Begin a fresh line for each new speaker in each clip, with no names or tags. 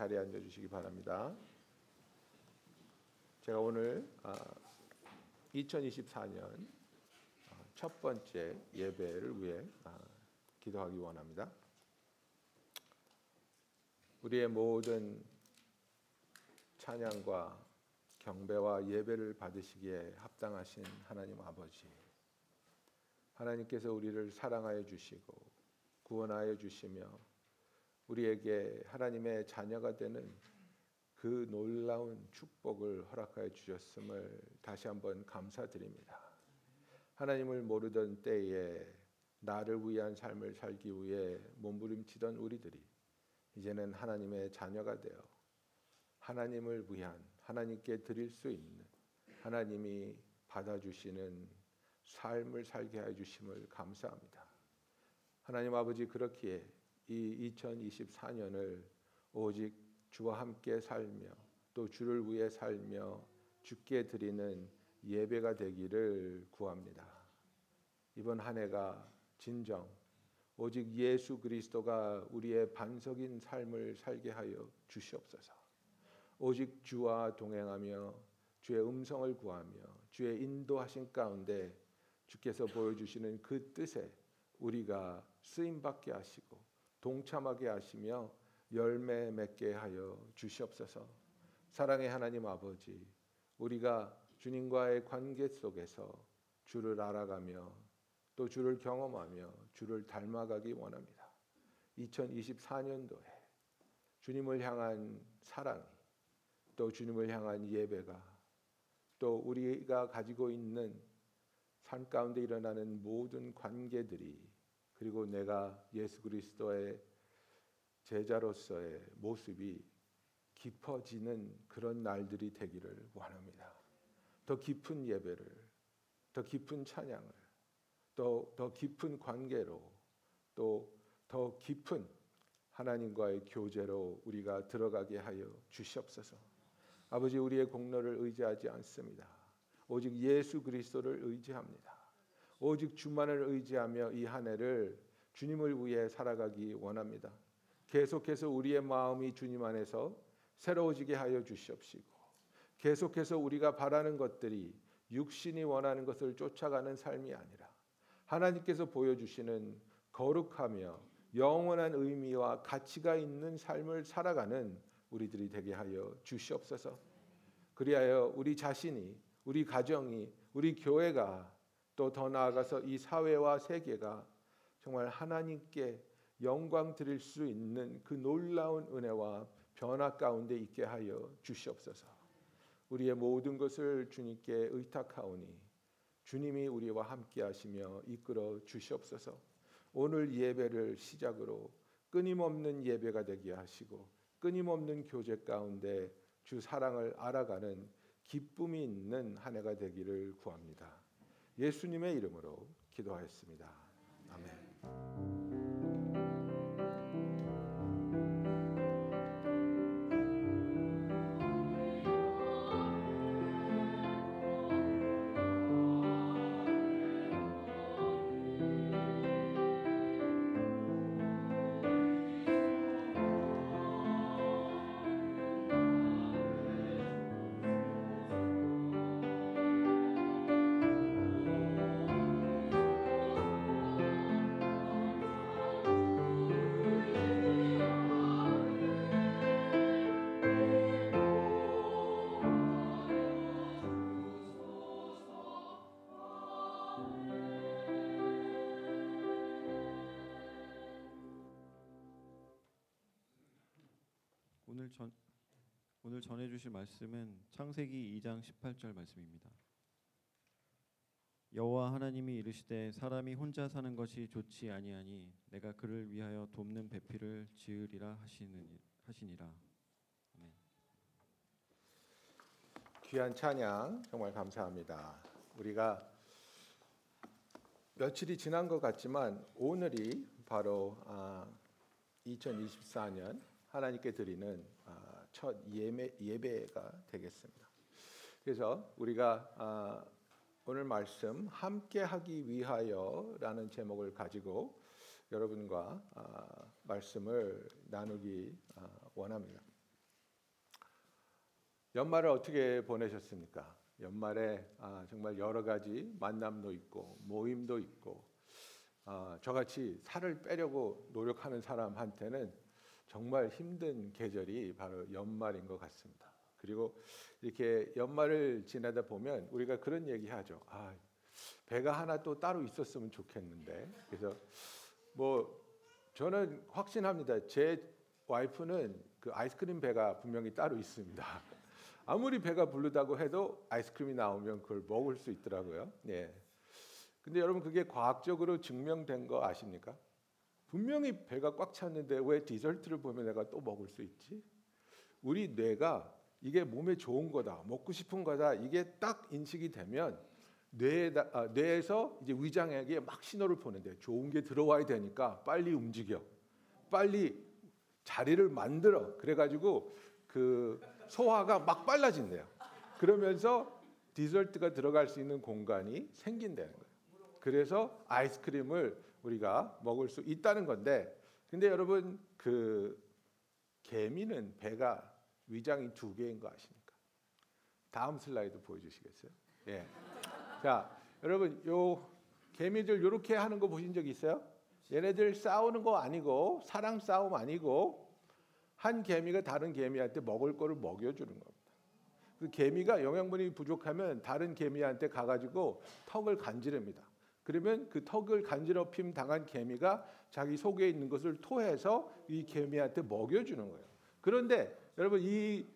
자리에 앉아 주시기 바랍니다. 제가 오늘 2024년 아, 첫 번째 예배를 위해 아, 기도하기 원합니다. 우리의 모든 찬양과 경배와 예배를 받으시기에 합당하신 하나님 아버지. 하나님께서 우리를 사랑하여 주시고 구원하여 주시며 우리에게 하나님의 자녀가 되는 그 놀라운 축복을 허락하여 주셨음을 다시 한번 감사드립니다. 하나님을 모르던 때에 나를 위한 삶을 살기 위해 몸부림치던 우리들이 이제는 하나님의 자녀가 되어 하나님을 위한 하나님께 드릴 수 있는 하나님이 받아주시는 삶을 살게 해 주심을 감사합니다. 하나님 아버지 그렇기에 이 2024년을 오직 주와 함께 살며 또 주를 위해 살며 주께 드리는 예배가 되기를 구합니다. 이번 한 해가 진정 오직 예수 그리스도가 우리의 반석인 삶을 살게 하여 주시옵소서. 오직 주와 동행하며 주의 음성을 구하며 주의 인도하신 가운데 주께서 보여주시는 그 뜻에 우리가 쓰임 받게 하시고 동참하게 하시며 열매 맺게 하여 주시옵소서. 사랑의 하나님 아버지, 우리가 주님과의 관계 속에서 주를 알아가며 또 주를 경험하며 주를 닮아가기 원합니다. 2024년도에 주님을 향한 사랑이 또 주님을 향한 예배가 또 우리가 가지고 있는 삶 가운데 일어나는 모든 관계들이 그리고 내가 예수 그리스도의 제자로서의 모습이 깊어지는 그런 날들이 되기를 원합니다. 더 깊은 예배를, 더 깊은 찬양을, 또 더 깊은 관계로, 또 더 깊은 하나님과의 교제로 우리가 들어가게 하여 주시옵소서. 아버지 우리의 공로를 의지하지 않습니다. 오직 예수 그리스도를 의지합니다. 오직 주만을 의지하며 이 한 해를 주님을 위해 살아가기 원합니다. 계속해서 우리의 마음이 주님 안에서 새로워지게 하여 주시옵시고 계속해서 우리가 바라는 것들이 육신이 원하는 것을 쫓아가는 삶이 아니라 하나님께서 보여주시는 거룩하며 영원한 의미와 가치가 있는 삶을 살아가는 우리들이 되게 하여 주시옵소서. 그리하여 우리 자신이, 우리 가정이, 우리 교회가 또 더 나아가서 이 사회와 세계가 정말 하나님께 영광 드릴 수 있는 그 놀라운 은혜와 변화 가운데 있게 하여 주시옵소서. 우리의 모든 것을 주님께 의탁하오니 주님이 우리와 함께 하시며 이끌어 주시옵소서. 오늘 예배를 시작으로 끊임없는 예배가 되게 하시고 끊임없는 교제 가운데 주 사랑을 알아가는 기쁨이 있는 한 해가 되기를 구합니다. 예수님의 이름으로 기도하였습니다. 아멘.
전 오늘 전해 주실 말씀은 창세기 2장 18절 말씀입니다. 여호와 하나님이 이르시되 사람이 혼자 사는 것이 좋지 아니하니 내가 그를 위하여 돕는 배필을 지으리라 하시는 하시니라. 아멘.
귀한 찬양 정말 감사합니다. 우리가 며칠이 지난 것 같지만 오늘이 바로 2024년 하나님께 드리는 아, 첫 예배, 예배 가 되겠습니다. 그래서 우리가 아, 오늘 말씀 함께 하기 위하여라는 제목을 가지고 여러분과 아, 말씀을 나누기 원합니다. 연말을 어떻게 보내셨습니까? 연말에 아, 정말 여러 가지 만남도 있고 모임도 있고 아, 저같이 살을 빼려고 노력하는 사람한테는 정말 힘든 계절이 바로 연말인 것 같습니다. 그리고 이렇게 연말을 지나다 보면 우리가 그런 얘기하죠. 아, 배가 하나 또 따로 있었으면 좋겠는데. 그래서 뭐 저는 확신합니다. 제 와이프는 그 아이스크림 배가 분명히 따로 있습니다. 아무리 배가 부르다고 해도 아이스크림이 나오면 그걸 먹을 수 있더라고요. 예. 근데 여러분 그게 과학적으로 증명된 거 아십니까? 분명히 배가 꽉 찼는데 왜 디저트를 보면 내가 또 먹을 수 있지? 우리 뇌가 이게 몸에 좋은 거다, 먹고 싶은 거다 이게 딱 인식이 되면 뇌에다, 아, 뇌에서 이제 위장에게 막 신호를 보낸대. 좋은 게 들어와야 되니까 빨리 움직여, 빨리 자리를 만들어. 그래가지고 그 소화가 막 빨라진대요. 그러면서 디저트가 들어갈 수 있는 공간이 생긴다는 거예요. 그래서 아이스크림을 우리가 먹을 수 있다는 건데, 근데 여러분 그 개미는 배가 위장이 두 개인 거 아십니까? 다음 슬라이드 보여주시겠어요? 예. 자, 여러분 요 개미들 요렇게 하는 거 보신 적 있어요? 얘네들 싸우는 거 아니고 사랑 싸움 아니고 한 개미가 다른 개미한테 먹을 거를 먹여주는 겁니다. 그 개미가 영양분이 부족하면 다른 개미한테 가가지고 턱을 간지릅니다. 그러면 그 턱을 간지럽힘 당한 개미가 자기 속에 있는 것을 토해서 이 개미한테 먹여주는 거예요. 그런데 여러분 이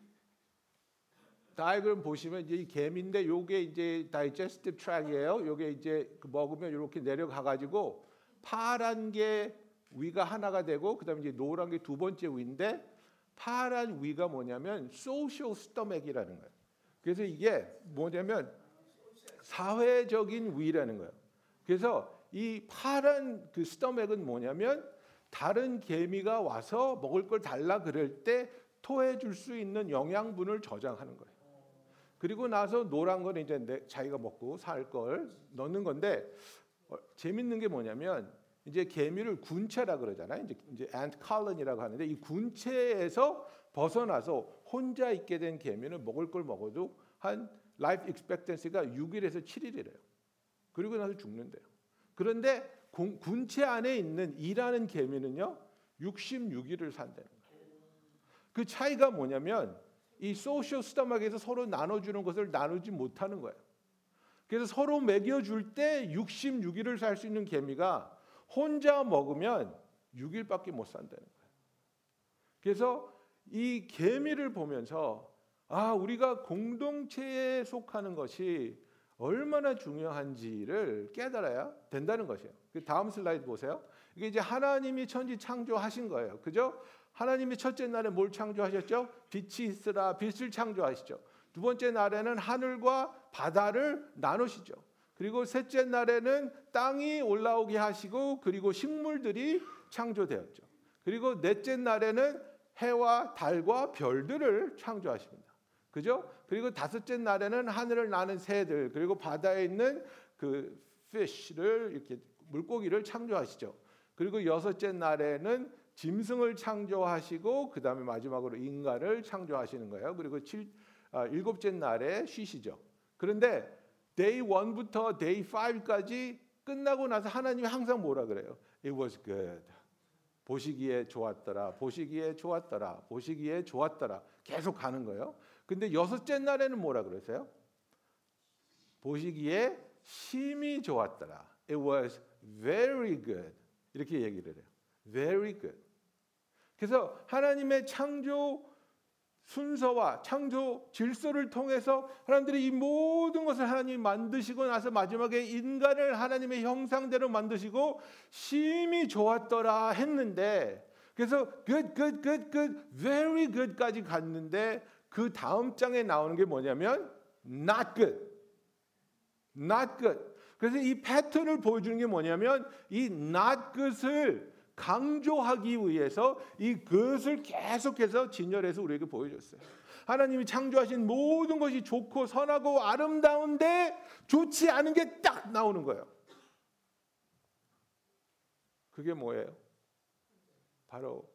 다이그램 보시면 이 개미인데 요게 이제 다이제스티브 트랙이에요. 요게 이제 그 먹으면 이렇게 내려가 가지고 파란 게 위가 하나가 되고 그다음에 이제 노란 게 두 번째 위인데 파란 위가 뭐냐면 social stomach이라는 거예요. 그래서 이게 뭐냐면 사회적인 위라는 거예요. 그래서 이 파란 그 stomach은 뭐냐면 다른 개미가 와서 먹을 걸 달라 그럴 때 토해 줄 수 있는 영양분을 저장하는 거예요. 그리고 나서 노란 건 이제 내, 자기가 먹고 살 걸 넣는 건데 어, 재밌는 게 뭐냐면 이제 개미를 군체라 그러잖아요. 이제 이제 ant colony라고 하는데 이 군체에서 벗어나서 혼자 있게 된 개미는 먹을 걸 먹어도 한 life expectancy가 6일에서 7일이래요. 그리고 나서 죽는데요. 그런데 공, 군체 안에 있는 일하는 개미는요 66일을 산다는 거예요. 그 차이가 뭐냐면 이 소셜 스토막에서 서로 나눠주는 것을 나누지 못하는 거예요. 그래서 서로 먹여줄 때 66일을 살 수 있는 개미가 혼자 먹으면 6일밖에 못 산다는 거예요. 그래서 이 개미를 보면서 아 우리가 공동체에 속하는 것이 얼마나 중요한지를 깨달아야 된다는 것이에요. 그 다음 슬라이드 보세요. 이게 이제 하나님이 천지 창조하신 거예요. 그죠? 하나님이 첫째 날에 뭘 창조하셨죠? 빛이 있으라 빛을 창조하시죠. 두 번째 날에는 하늘과 바다를 나누시죠. 그리고 셋째 날에는 땅이 올라오게 하시고 그리고 식물들이 창조되었죠. 그리고 넷째 날에는 해와 달과 별들을 창조하십니다. 그죠? 그리고 다섯째 날에는 하늘을 나는 새들 그리고 바다에 있는 그 fish를 이렇게 물고기를 창조하시죠. 그리고 여섯째 날에는 짐승을 창조하시고 그 다음에 마지막으로 인간을 창조하시는 거예요. 그리고 칠, 아, 일곱째 날에 쉬시죠. 그런데 day 1부터 day 5까지 끝나고 나서 하나님이 항상 뭐라 그래요? It was good. 보시기에 좋았더라. 보시기에 좋았더라. 보시기에 좋았더라. 계속 가는 거예요. 근데 여섯째 날에는 뭐라 그러세요? 보시기에 심히 좋았더라. It was very good. 이렇게 얘기를 해요. Very good. 그래서 하나님의 창조 순서와 창조 질서를 통해서 하나님들이 이 모든 것을 하나님이 만드시고 나서 마지막에 인간을 하나님의 형상대로 만드시고 심히 좋았더라 했는데 그래서 good, good, good, good, very good까지 갔는데 그 다음 장에 나오는 게 뭐냐면 not good, not good. 그래서 이 패턴을 보여주는 게 뭐냐면 이 not good을 강조하기 위해서 이 것을 계속해서 진열해서 우리에게 보여줬어요. 하나님이 창조하신 모든 것이 좋고 선하고 아름다운데 좋지 않은 게 딱 나오는 거예요. 그게 뭐예요? 바로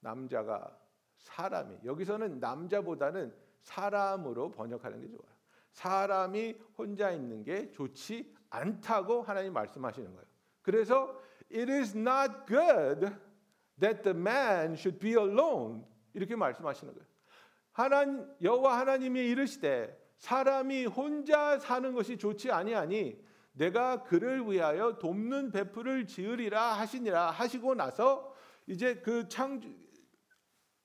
남자가 사람이 여기서는 남자보다는 사람으로 번역하는 게 좋아요. 사람이 혼자 있는 게 좋지 않다고 하나님 말씀하시는 거예요. 그래서 it is not good that the man should be alone 이렇게 말씀하시는 거예요. 하나님 여호와 하나님이 이르시되 사람이 혼자 사는 것이 좋지 아니하니 내가 그를 위하여 돕는 베풀을 지으리라 하시니라 하시고 나서 이제 그 창조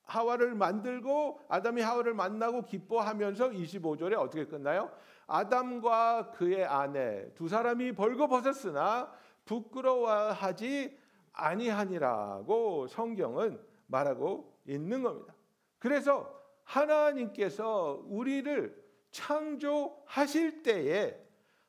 하와를 만들고 아담이 하와를 만나고 기뻐하면서 25절에 어떻게 끝나요? 아담과 그의 아내 두 사람이 벌거벗었으나 부끄러워하지 아니하니라고 성경은 말하고 있는 겁니다. 그래서 하나님께서 우리를 창조하실 때에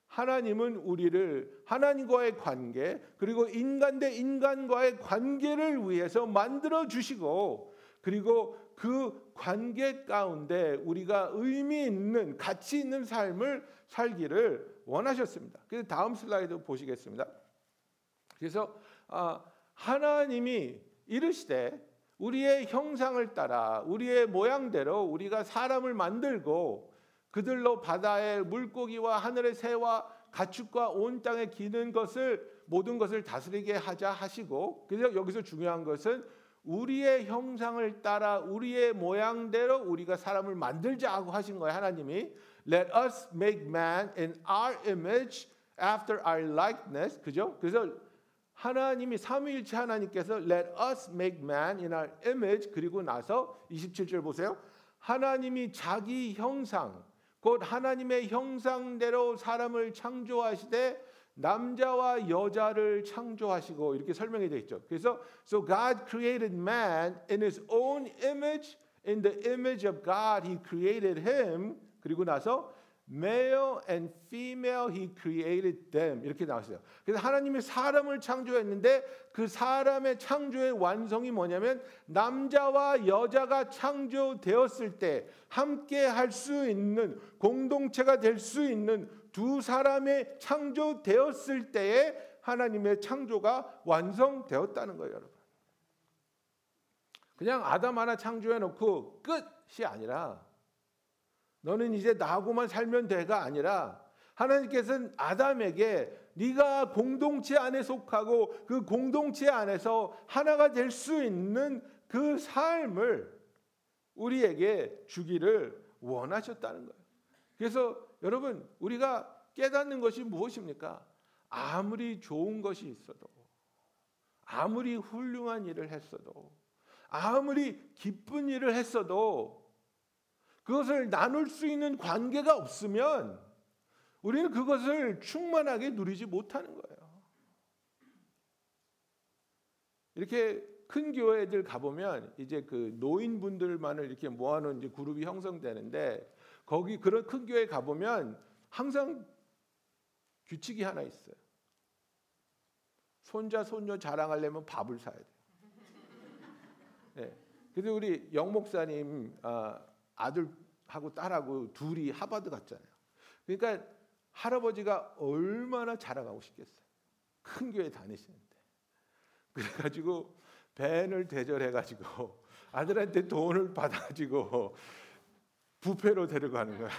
하나님은 우리를 하나님과의 관계 그리고 인간 대 인간과의 관계를 위해서 만들어 주시고 그리고 그 관계 가운데 우리가 의미 있는 가치 있는 삶을 살기를 원하셨습니다. 그래서 다음 슬라이드 보시겠습니다. 그래서 아, 하나님이 이르시되 우리의 형상을 따라 우리의 모양대로 우리가 사람을 만들고 그들로 바다의 물고기와 하늘의 새와 가축과 온 땅에 기는 것을 모든 것을 다스리게 하자 하시고 그래서 여기서 중요한 것은 우리의 형상을 따라 우리의 모양대로 우리가 사람을 만들자 하고 하신 거예요 하나님이. Let us make man in our image after our likeness. 그죠? 그래서 하나님이 삼위일체 하나님께서 Let us make man in our image. 그리고 나서 27절 보세요. 하나님이 자기 형상 곧 하나님의 형상대로 사람을 창조하시되 남자와 여자를 창조하시고 이렇게 설명이 되어 있죠. 그래서 so God created man in his own image in the image of God he created him 그리고 나서 male and female he created them 이렇게 나왔어요. 그래서 하나님이 사람을 창조했는데 그 사람의 창조의 완성이 뭐냐면 남자와 여자가 창조되었을 때 함께 할 수 있는 공동체가 될 수 있는 두 사람의 창조되었을 때에 하나님의 창조가 완성되었다는 거예요, 여러분. 그냥 아담 하나 창조해 놓고 끝이 아니라 너는 이제 나하고만 살면 돼가 아니라 하나님께서는 아담에게 네가 공동체 안에 속하고 그 공동체 안에서 하나가 될 수 있는 그 삶을 우리에게 주기를 원하셨다는 거예요. 그래서 여러분 우리가 깨닫는 것이 무엇입니까? 아무리 좋은 것이 있어도 아무리 훌륭한 일을 했어도 아무리 기쁜 일을 했어도 그것을 나눌 수 있는 관계가 없으면 우리는 그것을 충만하게 누리지 못하는 거예요. 이렇게 큰 교회들 가보면 이제 그 노인분들만을 이렇게 모아놓은 이제 그룹이 형성되는데 거기 그런 큰 교회 가보면 항상 규칙이 하나 있어요. 손자 손녀 자랑하려면 밥을 사야 돼요. 네. 그래서 우리 영 목사님 아, 아들하고 딸하고 둘이 하버드 갔잖아요. 그러니까 할아버지가 얼마나 자랑하고 싶겠어요. 큰 교회 다니시는데. 그래가지고 벤을 대절해가지고 아들한테 돈을 받아가지고 부페로 데려가는 거야.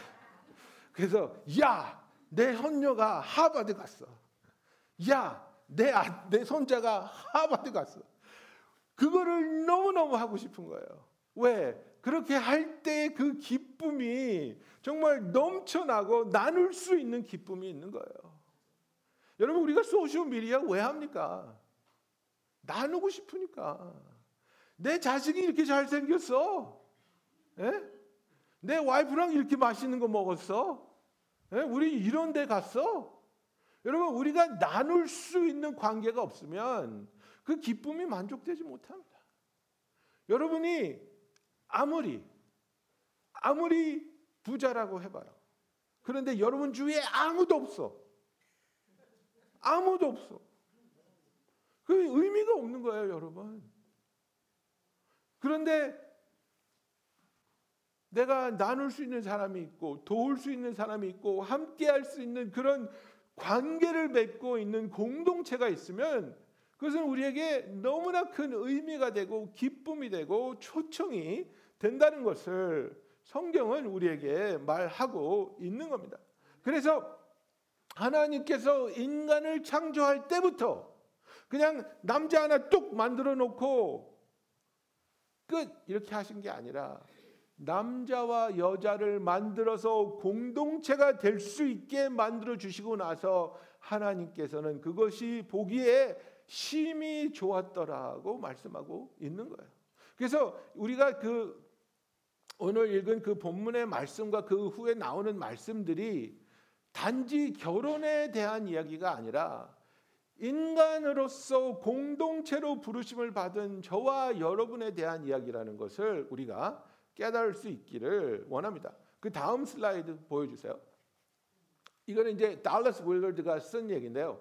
그래서 야, 내 손녀가 하버드 갔어. 야, 내, 아, 내 손자가 하버드 갔어. 그거를 너무너무 하고 싶은 거예요. 왜? 그렇게 할 때 그 기쁨이 정말 넘쳐나고 나눌 수 있는 기쁨이 있는 거예요. 여러분 우리가 소시오 미디어 왜 합니까? 나누고 싶으니까. 내 자식이 이렇게 잘생겼어. 에? 내 와이프랑 이렇게 맛있는 거 먹었어. 에? 우리 이런 데 갔어. 여러분 우리가 나눌 수 있는 관계가 없으면 그 기쁨이 만족되지 못합니다. 여러분이 아무리 아무리 부자라고 해봐요. 그런데 여러분 주위에 아무도 없어. 아무도 없어. 그 의미가 없는 거예요, 여러분. 그런데 내가 나눌 수 있는 사람이 있고 도울 수 있는 사람이 있고 함께 할 수 있는 그런 관계를 맺고 있는 공동체가 있으면 그것은 우리에게 너무나 큰 의미가 되고 기쁨이 되고 초청이 된다는 것을 성경은 우리에게 말하고 있는 겁니다. 그래서 하나님께서 인간을 창조할 때부터 그냥 남자 하나 뚝 만들어 놓고 끝 이렇게 하신 게 아니라 남자와 여자를 만들어서 공동체가 될 수 있게 만들어 주시고 나서 하나님께서는 그것이 보기에 심히 좋았더라고 말씀하고 있는 거예요. 그래서 우리가 그 오늘 읽은 그 본문의 말씀과 그 후에 나오는 말씀들이 단지 결혼에 대한 이야기가 아니라 인간으로서 공동체로 부르심을 받은 저와 여러분에 대한 이야기라는 것을 우리가 깨달을 수 있기를 원합니다. 그 다음 슬라이드 보여주세요. 이거는 이제 달러스 윌러드가 쓴 얘기인데요.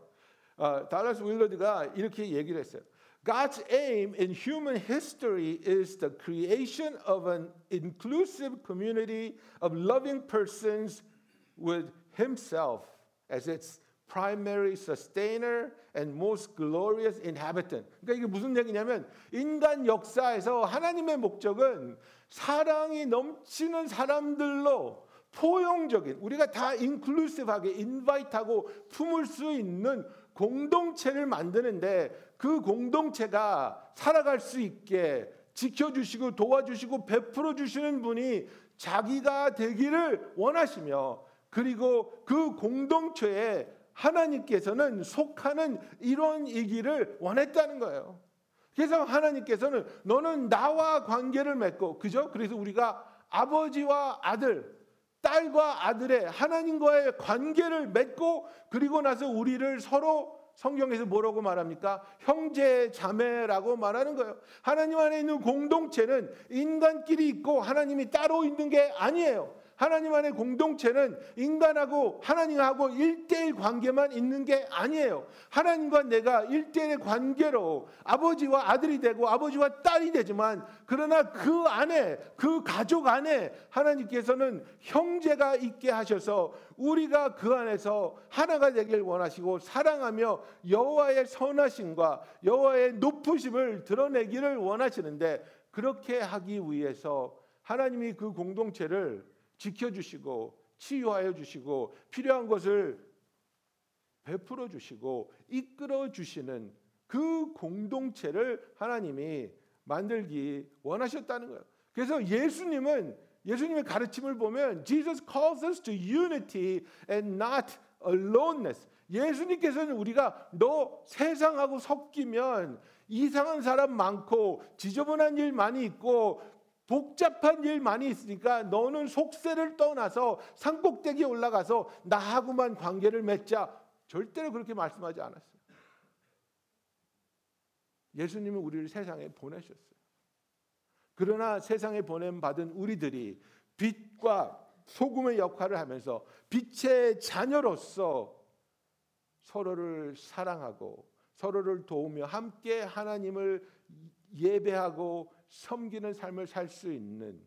어, 달러스 윌러드가 이렇게 얘기를 했어요. God's aim in human history is the creation of an inclusive community of loving persons with Himself as its primary sustainer and most glorious inhabitant. 그러니까 이게 무슨 얘기냐면 인간 역사에서 하나님의 목적은 사랑이 넘치는 사람들로 포용적인 우리가 다 인클루시브하게 인바이트하고 품을 수 있는 공동체를 만드는데 그 공동체가 살아갈 수 있게 지켜주시고 도와주시고 베풀어 주시는 분이 자기가 되기를 원하시며 그리고 그 공동체에 하나님께서는 속하는 이런 이기를 원했다는 거예요. 그래서 하나님께서는 너는 나와 관계를 맺고 그죠? 그래서 우리가 아버지와 아들, 딸과 아들의 하나님과의 관계를 맺고 그리고 나서 우리를 서로 성경에서 뭐라고 말합니까? 형제 자매라고 말하는 거예요. 하나님 안에 있는 공동체는 인간끼리 있고 하나님이 따로 있는 게 아니에요. 하나님 안의 공동체는 인간하고 하나님하고 일대일 관계만 있는 게 아니에요. 하나님과 내가 일대일의 관계로 아버지와 아들이 되고 아버지와 딸이 되지만 그러나 그 안에 그 가족 안에 하나님께서는 형제가 있게 하셔서 우리가 그 안에서 하나가 되길 원하시고 사랑하며 여호와의 선하심과 여호와의 높으심을 드러내기를 원하시는데 그렇게 하기 위해서 하나님이 그 공동체를 지켜주시고 치유하여 주시고 필요한 것을 베풀어 주시고 이끌어 주시는 그 공동체를 하나님이 만들기 원하셨다는 거예요. 그래서 예수님은 예수님의 가르침을 보면 Jesus calls us to unity and not aloneness. 예수님께서는 우리가 너 세상하고 섞이면 이상한 사람 많고 지저분한 일 많이 있고 복잡한 일 많이 있으니까 너는 속세를 떠나서 산꼭대기에 올라가서 나하고만 관계를 맺자. 절대로 그렇게 말씀하지 않았어요. 예수님은 우리를 세상에 보내셨어요. 그러나 세상에 보냄 받은 우리들이 빛과 소금의 역할을 하면서 빛의 자녀로서 서로를 사랑하고 서로를 도우며 함께 하나님을 예배하고 섬기는 삶을 살 수 있는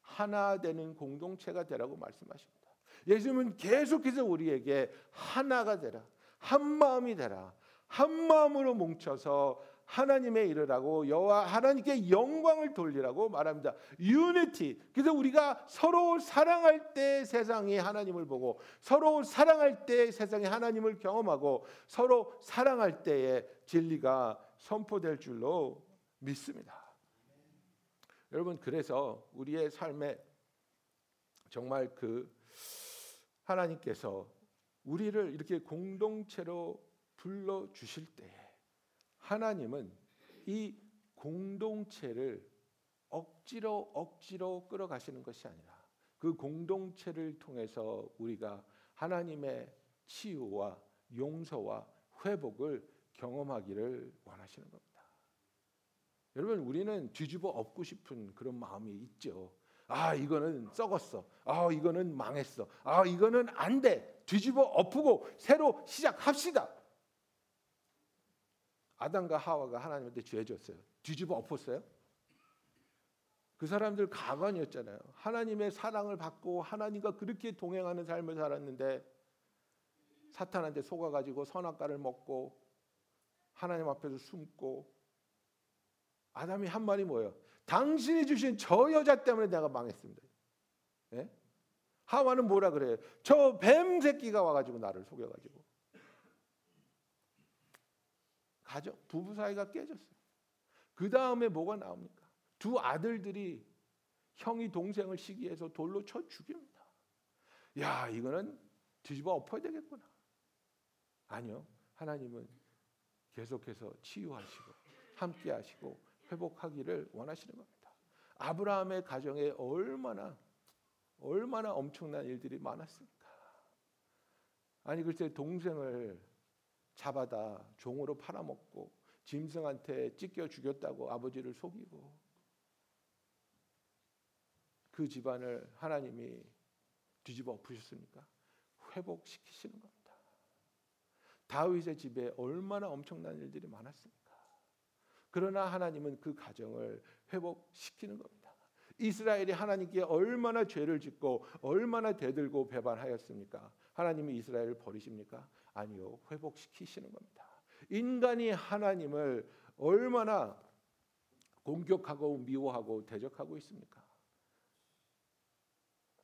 하나 되는 공동체가 되라고 말씀하십니다. 예수님은 계속해서 우리에게 하나가 되라, 한 마음이 되라, 한 마음으로 뭉쳐서 하나님의 일을 하고 여호와 하나님께 영광을 돌리라고 말합니다. 유니티. 그래서 우리가 서로 사랑할 때 세상이 하나님을 보고 서로 사랑할 때 세상이 하나님을 경험하고 서로 사랑할 때에 진리가 선포될 줄로 믿습니다. 여러분 그래서 우리의 삶에 정말 그 하나님께서 우리를 이렇게 공동체로 불러 주실 때 하나님은 이 공동체를 억지로 억지로 끌어가시는 것이 아니라 그 공동체를 통해서 우리가 하나님의 치유와 용서와 회복을 경험하기를 원하시는 겁니다. 여러분 우리는 뒤집어 엎고 싶은 그런 마음이 있죠. 아 이거는 썩었어. 아 이거는 망했어. 아 이거는 안 돼. 뒤집어 엎고 새로 시작합시다. 아담과 하와가 하나님한테 죄졌어요. 뒤집어 엎었어요? 그 사람들 가관이었잖아요. 하나님의 사랑을 받고 하나님과 그렇게 동행하는 삶을 살았는데 사탄한테 속아가지고 선악과를 먹고 하나님 앞에서 숨고 아담이 한 말이 뭐예요? 당신이 주신 저 여자 때문에 내가 망했습니다. 예? 하와는 뭐라 그래요? 저 뱀 새끼가 와가지고 나를 속여가지고 가정 부부 사이가 깨졌어요. 그 다음에 뭐가 나옵니까? 두 아들들이 형이 동생을 시기해서 돌로 쳐 죽입니다. 야 이거는 뒤집어 엎어야 되겠구나. 아니요. 하나님은 계속해서 치유하시고 함께 하시고 회복하기를 원하시는 겁니다. 아브라함의 가정에 얼마나 얼마나 엄청난 일들이 많았습니까? 아니 글쎄 동생을 잡아다 종으로 팔아먹고 짐승한테 찢겨 죽였다고 아버지를 속이고 그 집안을 하나님이 뒤집어 엎으셨습니까? 회복시키시는 겁니다. 다윗의 집에 얼마나 엄청난 일들이 많았습니까? 그러나 하나님은 그 가정을 회복시키는 겁니다. 이스라엘이 하나님께 얼마나 죄를 짓고 얼마나 대들고 배반하였습니까? 하나님이 이스라엘을 버리십니까? 아니요. 회복시키시는 겁니다. 인간이 하나님을 얼마나 공격하고 미워하고 대적하고 있습니까?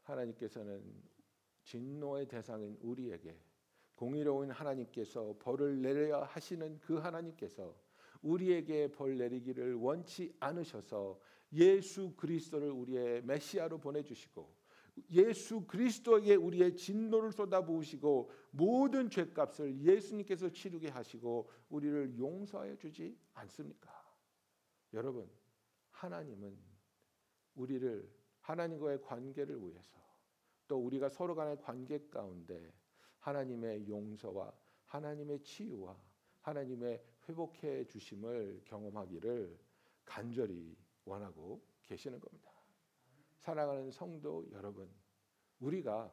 하나님께서는 진노의 대상인 우리에게 공의로운 하나님께서 벌을 내려야 하시는 그 하나님께서 우리에게 벌 내리기를 원치 않으셔서 예수 그리스도를 우리의 메시아로 보내주시고 예수 그리스도에게 우리의 진노를 쏟아부으시고 모든 죄값을 예수님께서 치르게 하시고 우리를 용서해 주지 않습니까? 여러분 하나님은 우리를 하나님과의 관계를 위해서 또 우리가 서로 간의 관계 가운데 하나님의 용서와 하나님의 치유와 하나님의 회복해 주심을 경험하기를 간절히 원하고 계시는 겁니다. 사랑하는 성도 여러분, 우리가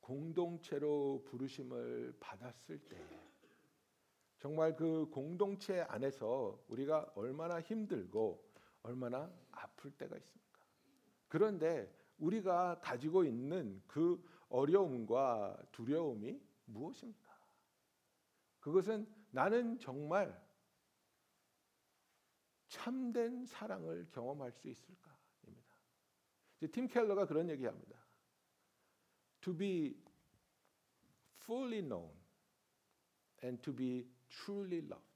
공동체로 부르심을 받았을 때 정말 그 공동체 안에서 우리가 얼마나 힘들고 얼마나 아플 때가 있습니까? 그런데 우리가 가지고 있는 그 어려움과 두려움이 무엇입니까? 그것은 나는 정말 참된 사랑을 경험할 수 있을까입니다. 팀 켈러가 그런 얘기합니다. To be fully known and to be truly loved.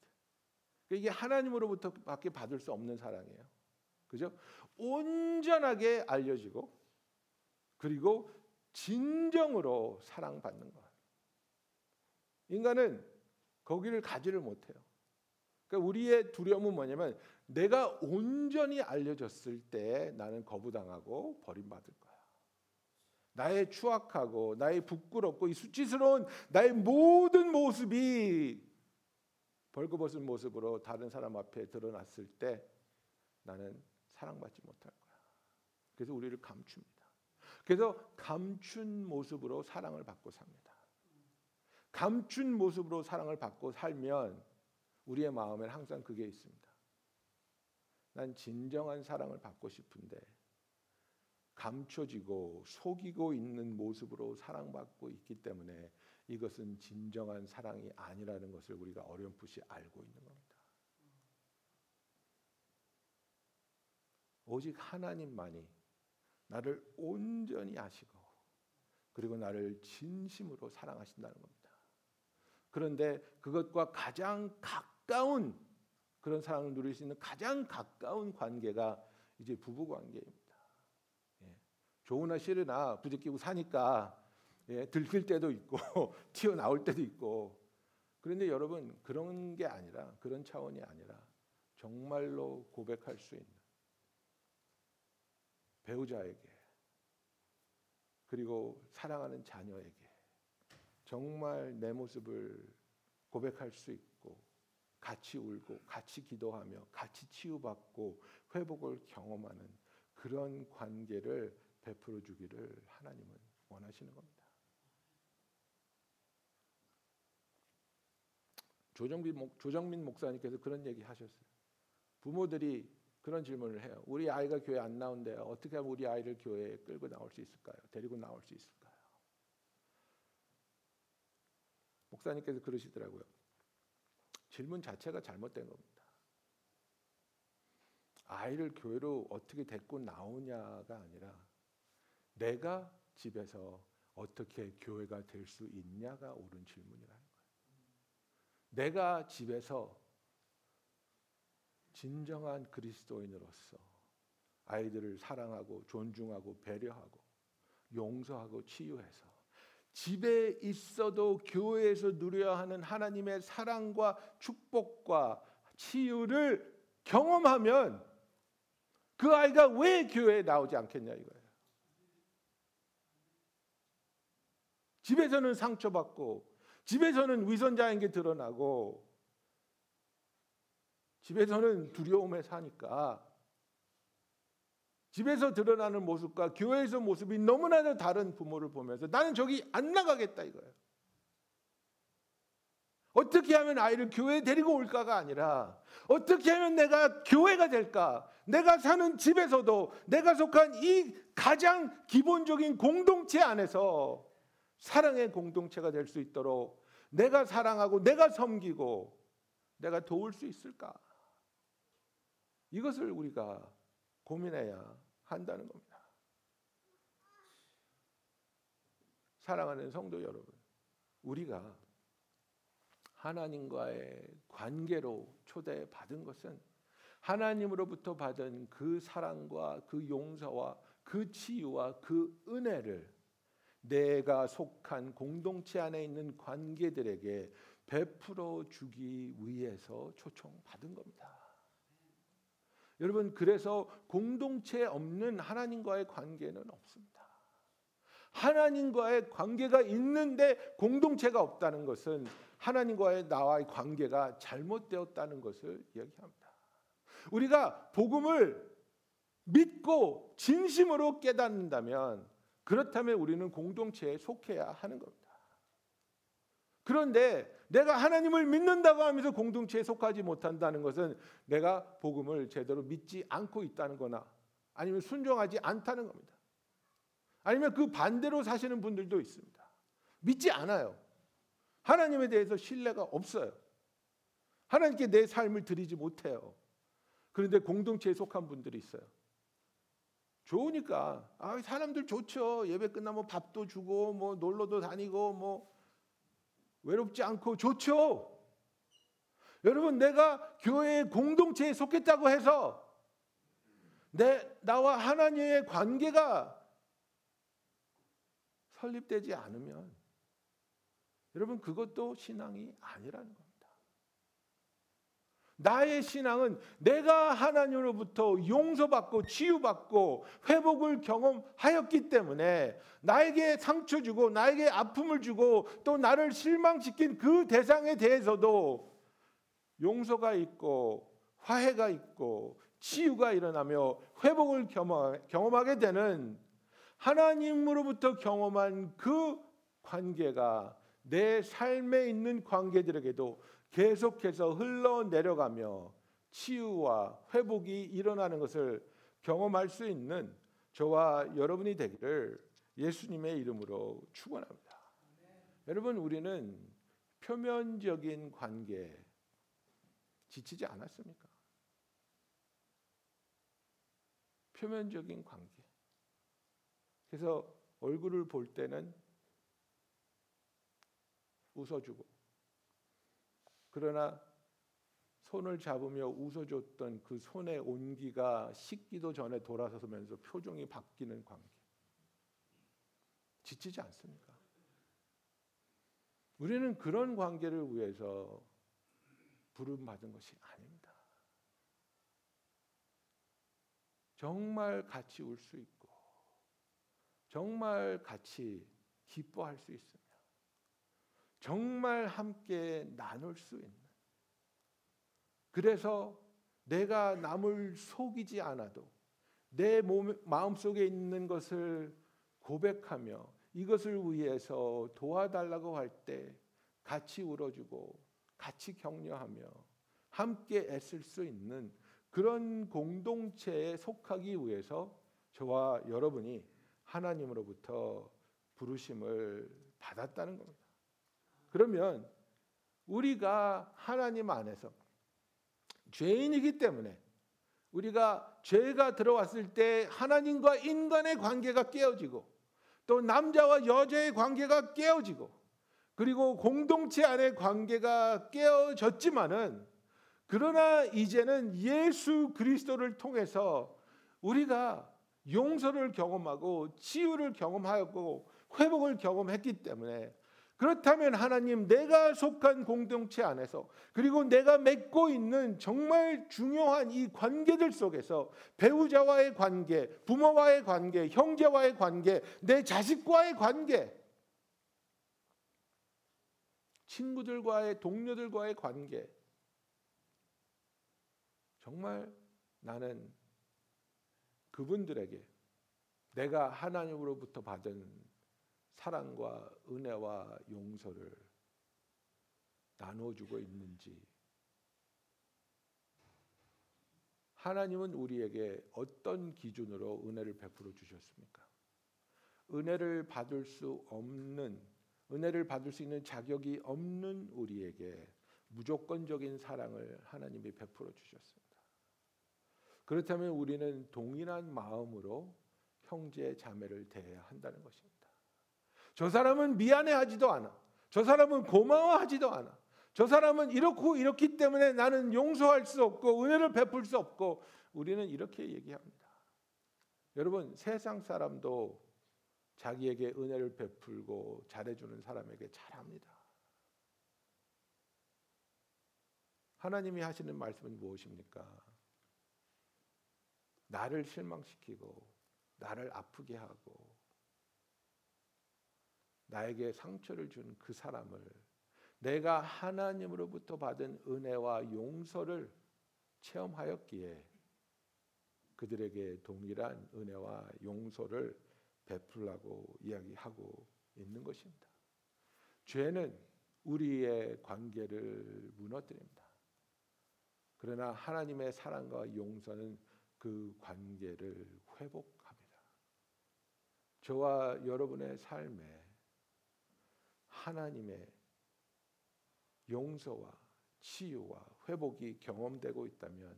이게 하나님으로부터밖에 받을 수 없는 사랑이에요. 그죠? 온전하게 알려지고 그리고 진정으로 사랑받는 것. 인간은 거기를 가지를 못해요. 그러니까 우리의 두려움은 뭐냐면 내가 온전히 알려졌을 때 나는 거부당하고 버림받을 거야. 나의 추악하고 나의 부끄럽고 이 수치스러운 나의 모든 모습이 벌거벗은 모습으로 다른 사람 앞에 드러났을 때 나는 사랑받지 못할 거야. 그래서 우리를 감춥니다. 그래서 감춘 모습으로 사랑을 받고 삽니다. 감춘 모습으로 사랑을 받고 살면 우리의 마음에 항상 그게 있습니다. 난 진정한 사랑을 받고 싶은데 감춰지고 속이고 있는 모습으로 사랑받고 있기 때문에 이것은 진정한 사랑이 아니라는 것을 우리가 어렴풋이 알고 있는 겁니다. 오직 하나님만이 나를 온전히 아시고 그리고 나를 진심으로 사랑하신다는 겁니다. 그런데 그것과 가장 가까운 그런 사랑을 누릴 수 있는 가장 가까운 관계가 이제 부부 관계입니다. 예. 좋으나 싫으나 부대끼고 사니까 예, 들킬 때도 있고 튀어나올 때도 있고 그런데 여러분 그런 게 아니라 그런 차원이 아니라 정말로 고백할 수 있는 배우자에게 그리고 사랑하는 자녀에게 정말 내 모습을 고백할 수 있고 같이 울고 같이 기도하며 같이 치유받고 회복을 경험하는 그런 관계를 베풀어 주기를 하나님은 원하시는 겁니다. 조정빈 목, 조정민 목사님께서 그런 얘기 하셨어요. 부모들이 그런 질문을 해요. 우리 아이가 교회 안 나온대요. 어떻게 하면 우리 아이를 교회에 끌고 나올 수 있을까요? 데리고 나올 수 있을까요? 목사님께서 그러시더라고요. 질문 자체가 잘못된 겁니다. 아이를 교회로 어떻게 데리고 나오냐가 아니라 내가 집에서 어떻게 교회가 될 수 있냐가 옳은 질문이라는 거예요. 내가 집에서 진정한 그리스도인으로서 아이들을 사랑하고 존중하고 배려하고 용서하고 치유해서 집에 있어도 교회에서 누려야 하는 하나님의 사랑과 축복과 치유를 경험하면 그 아이가 왜 교회에 나오지 않겠냐 이거예요. 집에서는 상처받고 집에서는 위선자인 게 드러나고 집에서는 두려움에 사니까 집에서 드러나는 모습과 교회에서 모습이 너무나도 다른 부모를 보면서 나는 저기 안 나가겠다 이거예요. 어떻게 하면 아이를 교회에 데리고 올까가 아니라 어떻게 하면 내가 교회가 될까? 내가 사는 집에서도 내가 속한 이 가장 기본적인 공동체 안에서 사랑의 공동체가 될 수 있도록 내가 사랑하고 내가 섬기고 내가 도울 수 있을까? 이것을 우리가 고민해야 한다는 겁니다. 사랑하는 성도 여러분, 우리가 하나님과의 관계로 초대받은 것은 하나님으로부터 받은 그 사랑과 그 용서와 그 치유와 그 은혜를 내가 속한 공동체 안에 있는 관계들에게 베풀어 주기 위해서 초청받은 겁니다. 여러분 그래서 공동체 없는 하나님과의 관계는 없습니다. 하나님과의 관계가 있는데 공동체가 없다는 것은 하나님과의 나와의 관계가 잘못되었다는 것을 이야기합니다. 우리가 복음을 믿고 진심으로 깨닫는다면 그렇다면 우리는 공동체에 속해야 하는 겁니다. 그런데 내가 하나님을 믿는다고 하면서 공동체에 속하지 못한다는 것은 내가 복음을 제대로 믿지 않고 있다는 거나 아니면 순종하지 않다는 겁니다. 아니면 그 반대로 사시는 분들도 있습니다. 믿지 않아요. 하나님에 대해서 신뢰가 없어요. 하나님께 내 삶을 드리지 못해요. 그런데 공동체에 속한 분들이 있어요. 좋으니까 아 사람들 좋죠. 예배 끝나면 밥도 주고 뭐 놀러도 다니고 뭐 외롭지 않고 좋죠. 여러분 내가 교회의 공동체에 속했다고 해서 내 나와 하나님의 관계가 설립되지 않으면 여러분 그것도 신앙이 아니라는 겁니다. 나의 신앙은 내가 하나님으로부터 용서받고 치유받고 회복을 경험하였기 때문에 나에게 상처 주고 나에게 아픔을 주고 또 나를 실망시킨 그 대상에 대해서도 용서가 있고 화해가 있고 치유가 일어나며 회복을 경험하게 되는 하나님으로부터 경험한 그 관계가 내 삶에 있는 관계들에게도 계속해서 흘러내려가며 치유와 회복이 일어나는 것을 경험할 수 있는 저와 여러분이 되기를 예수님의 이름으로 축원합니다. 여러분 우리는 표면적인 관계 지치지 않았습니까? 표면적인 관계. 그래서 얼굴을 볼 때는 웃어주고 그러나 손을 잡으며 웃어줬던 그 손의 온기가 식기도 전에 돌아서면서 표정이 바뀌는 관계. 지치지 않습니까? 우리는 그런 관계를 위해서 부름 받은 것이 아닙니다. 정말 같이 울 수 있고, 정말 같이 기뻐할 수 있으며, 정말 함께 나눌 수 있는. 그래서 내가 남을 속이지 않아도 내 몸, 마음속에 있는 것을 고백하며 이것을 위해서 도와달라고 할 때 같이 울어주고 같이 격려하며 함께 애쓸 수 있는 그런 공동체에 속하기 위해서 저와 여러분이 하나님으로부터 부르심을 받았다는 겁니다. 그러면 우리가 하나님 안에서 죄인이기 때문에 우리가 죄가 들어왔을 때 하나님과 인간의 관계가 깨어지고 또 남자와 여자의 관계가 깨어지고 그리고 공동체 안의 관계가 깨어졌지만은 그러나 이제는 예수 그리스도를 통해서 우리가 용서를 경험하고 치유를 경험하였고 회복을 경험했기 때문에 그렇다면 하나님 내가 속한 공동체 안에서 그리고 내가 맺고 있는 정말 중요한 이 관계들 속에서 배우자와의 관계, 부모와의 관계, 형제와의 관계, 내 자식과의 관계, 친구들과의 동료들과의 관계 정말 나는 그분들에게 내가 하나님으로부터 받은 사랑과 은혜와 용서를 나눠주고 있는지 하나님은 우리에게 어떤 기준으로 은혜를 베풀어 주셨습니까? 은혜를 받을 수 없는 은혜를 받을 수 있는 자격이 없는 우리에게 무조건적인 사랑을 하나님이 베풀어 주셨습니다. 그렇다면 우리는 동일한 마음으로 형제 자매를 대해야 한다는 것입니다. 저 사람은 미안해하지도 않아. 저 사람은 고마워하지도 않아. 저 사람은 이렇고 이렇기 때문에 나는 용서할 수 없고 은혜를 베풀 수 없고 우리는 이렇게 얘기합니다. 여러분 세상 사람도 자기에게 은혜를 베풀고 잘해주는 사람에게 잘합니다. 하나님이 하시는 말씀은 무엇입니까? 나를 실망시키고 나를 아프게 하고 나에게 상처를 준 그 사람을 내가 하나님으로부터 받은 은혜와 용서를 체험하였기에 그들에게 동일한 은혜와 용서를 베풀라고 이야기하고 있는 것입니다. 죄는 우리의 관계를 무너뜨립니다. 그러나 하나님의 사랑과 용서는 그 관계를 회복합니다. 저와 여러분의 삶에 하나님의 용서와 치유와 회복이 경험되고 있다면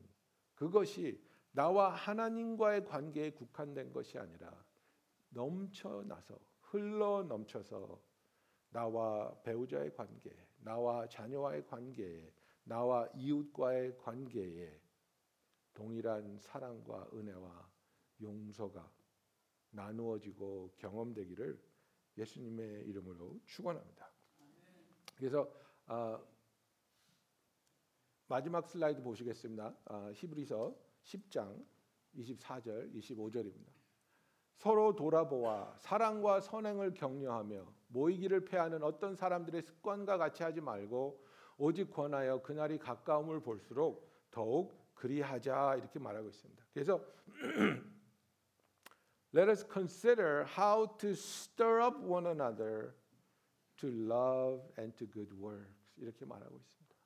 그것이 나와 하나님과의 관계에 국한된 것이 아니라 넘쳐나서 흘러 넘쳐서 나와 배우자의 관계, 나와 자녀와의 관계에, 나와 이웃과의 관계에 동일한 사랑과 은혜와 용서가 나누어지고 경험되기를 예수님의 이름으로 축원합니다. 그래서 아, 마지막 슬라이드 보시겠습니다. 아, 히브리서 10장 24절 25절입니다. 서로 돌아보아 사랑과 선행을 격려하며 모이기를 패하는 어떤 사람들의 습관과 같이 하지 말고 오직 권하여 그날이 가까움을 볼수록 더욱 그리하자 이렇게 말하고 있습니다. 그래서 Let us consider how to stir up one another to love and to good works. 이렇게 말하고 있습니다.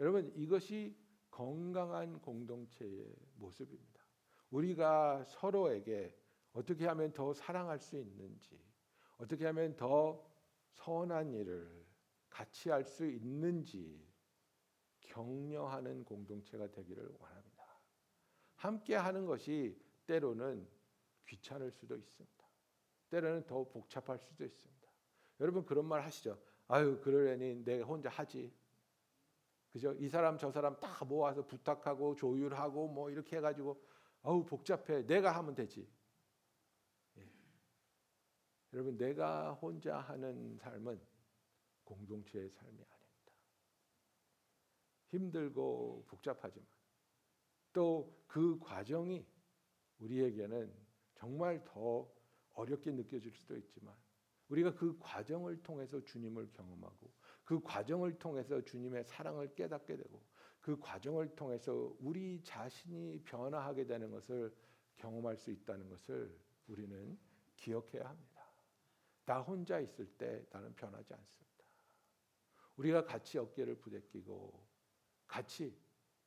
여러분 이것이 건강한 공동체의 모습입니다. 우리가 서로에게 어떻게 하면 더 사랑할 수 있는지, 어떻게 하면 더 선한 일을 같이 할 수 있는지 격려하는 공동체가 되기를 원합니다. 함께 하는 것이 때로는 귀찮을 수도 있습니다. 때로는 더 복잡할 수도 있습니다. 여러분 그런 말 하시죠. 아유 그러려니 내가 혼자 하지. 그죠? 이 사람 저 사람 다 모아서 부탁하고 조율하고 뭐 이렇게 해가지고 아우 복잡해. 내가 하면 되지. 예. 여러분 내가 혼자 하는 삶은 공동체의 삶이 아닙니다. 힘들고 복잡하지만 또 그 과정이 우리에게는 정말 더 어렵게 느껴질 수도 있지만 우리가 그 과정을 통해서 주님을 경험하고 그 과정을 통해서 주님의 사랑을 깨닫게 되고 그 과정을 통해서 우리 자신이 변화하게 되는 것을 경험할 수 있다는 것을 우리는 기억해야 합니다. 나 혼자 있을 때 나는 변하지 않습니다. 우리가 같이 어깨를 부대끼고 같이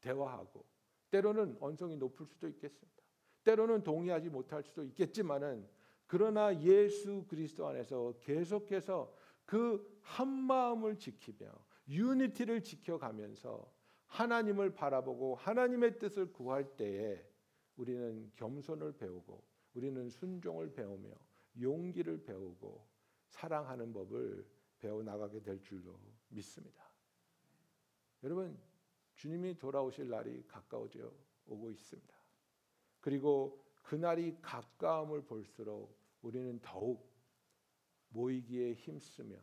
대화하고 때로는 언성이 높을 수도 있겠습니다. 때로는 동의하지 못할 수도 있겠지만은 그러나 예수 그리스도 안에서 계속해서 그 한 마음을 지키며 유니티를 지켜가면서 하나님을 바라보고 하나님의 뜻을 구할 때에 우리는 겸손을 배우고 우리는 순종을 배우며 용기를 배우고 사랑하는 법을 배워 나가게 될 줄로 믿습니다. 여러분 주님이 돌아오실 날이 가까워져 오고 있습니다. 그리고 그 날이 가까움을 볼수록 우리는 더욱 모이기에 힘쓰며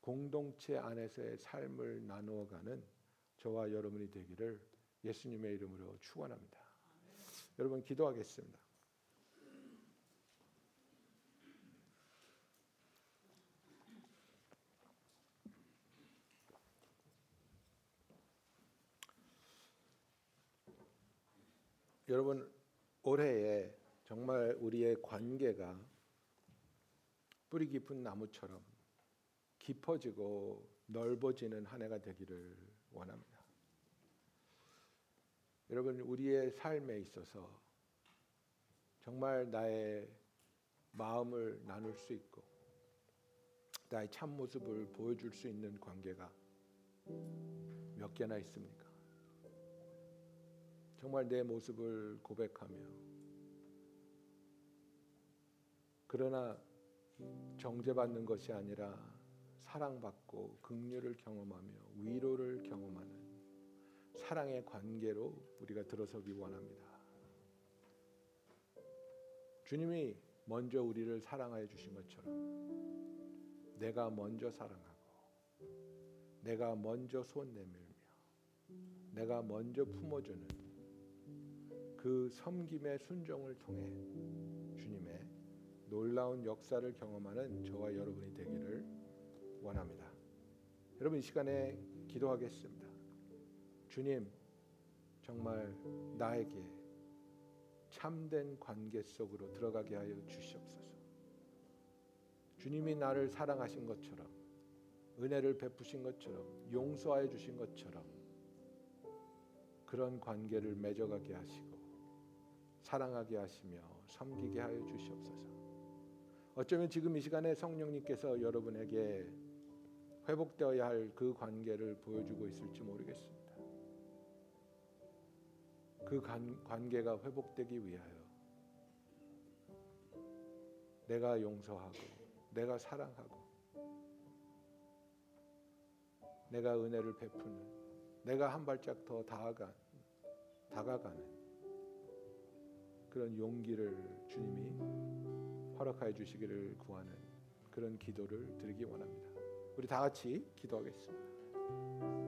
공동체 안에서의 삶을 나누어가는 저와 여러분이 되기를 예수님의 이름으로 축원합니다. 여러분 기도하겠습니다. 여러분 올해에 정말 우리의 관계가 뿌리 깊은 나무처럼 깊어지고 넓어지는 한 해가 되기를 원합니다. 여러분 우리의 삶에 있어서 정말 나의 마음을 나눌 수 있고 나의 참 모습을 보여줄 수 있는 관계가 몇 개나 있습니까? 정말 내 모습을 고백하며 그러나 정죄받는 것이 아니라 사랑받고 긍휼을 경험하며 위로를 경험하는 사랑의 관계로 우리가 들어서기 원합니다. 주님이 먼저 우리를 사랑하여 주신 것처럼 내가 먼저 사랑하고 내가 먼저 손 내밀며 내가 먼저 품어주는 그 섬김의 순종을 통해 주님의 놀라운 역사를 경험하는 저와 여러분이 되기를 원합니다. 여러분 이 시간에 기도하겠습니다. 주님 정말 나에게 참된 관계 속으로 들어가게 하여 주시옵소서. 주님이 나를 사랑하신 것처럼 은혜를 베푸신 것처럼 용서하여 주신 것처럼 그런 관계를 맺어가게 하시고 사랑하게 하시며 섬기게 하여 주시옵소서. 어쩌면 지금 이 시간에 성령님께서 여러분에게 회복되어야 할 그 관계를 보여주고 있을지 모르겠습니다. 그 관, 관계가 회복되기 위하여 내가 용서하고 내가 사랑하고 내가 은혜를 베푸는 내가 한 발짝 더 다가가 다가가는 그런 용기를 주님이 허락하여 주시기를 구하는 그런 기도를 드리기 원합니다. 우리 다 같이 기도하겠습니다.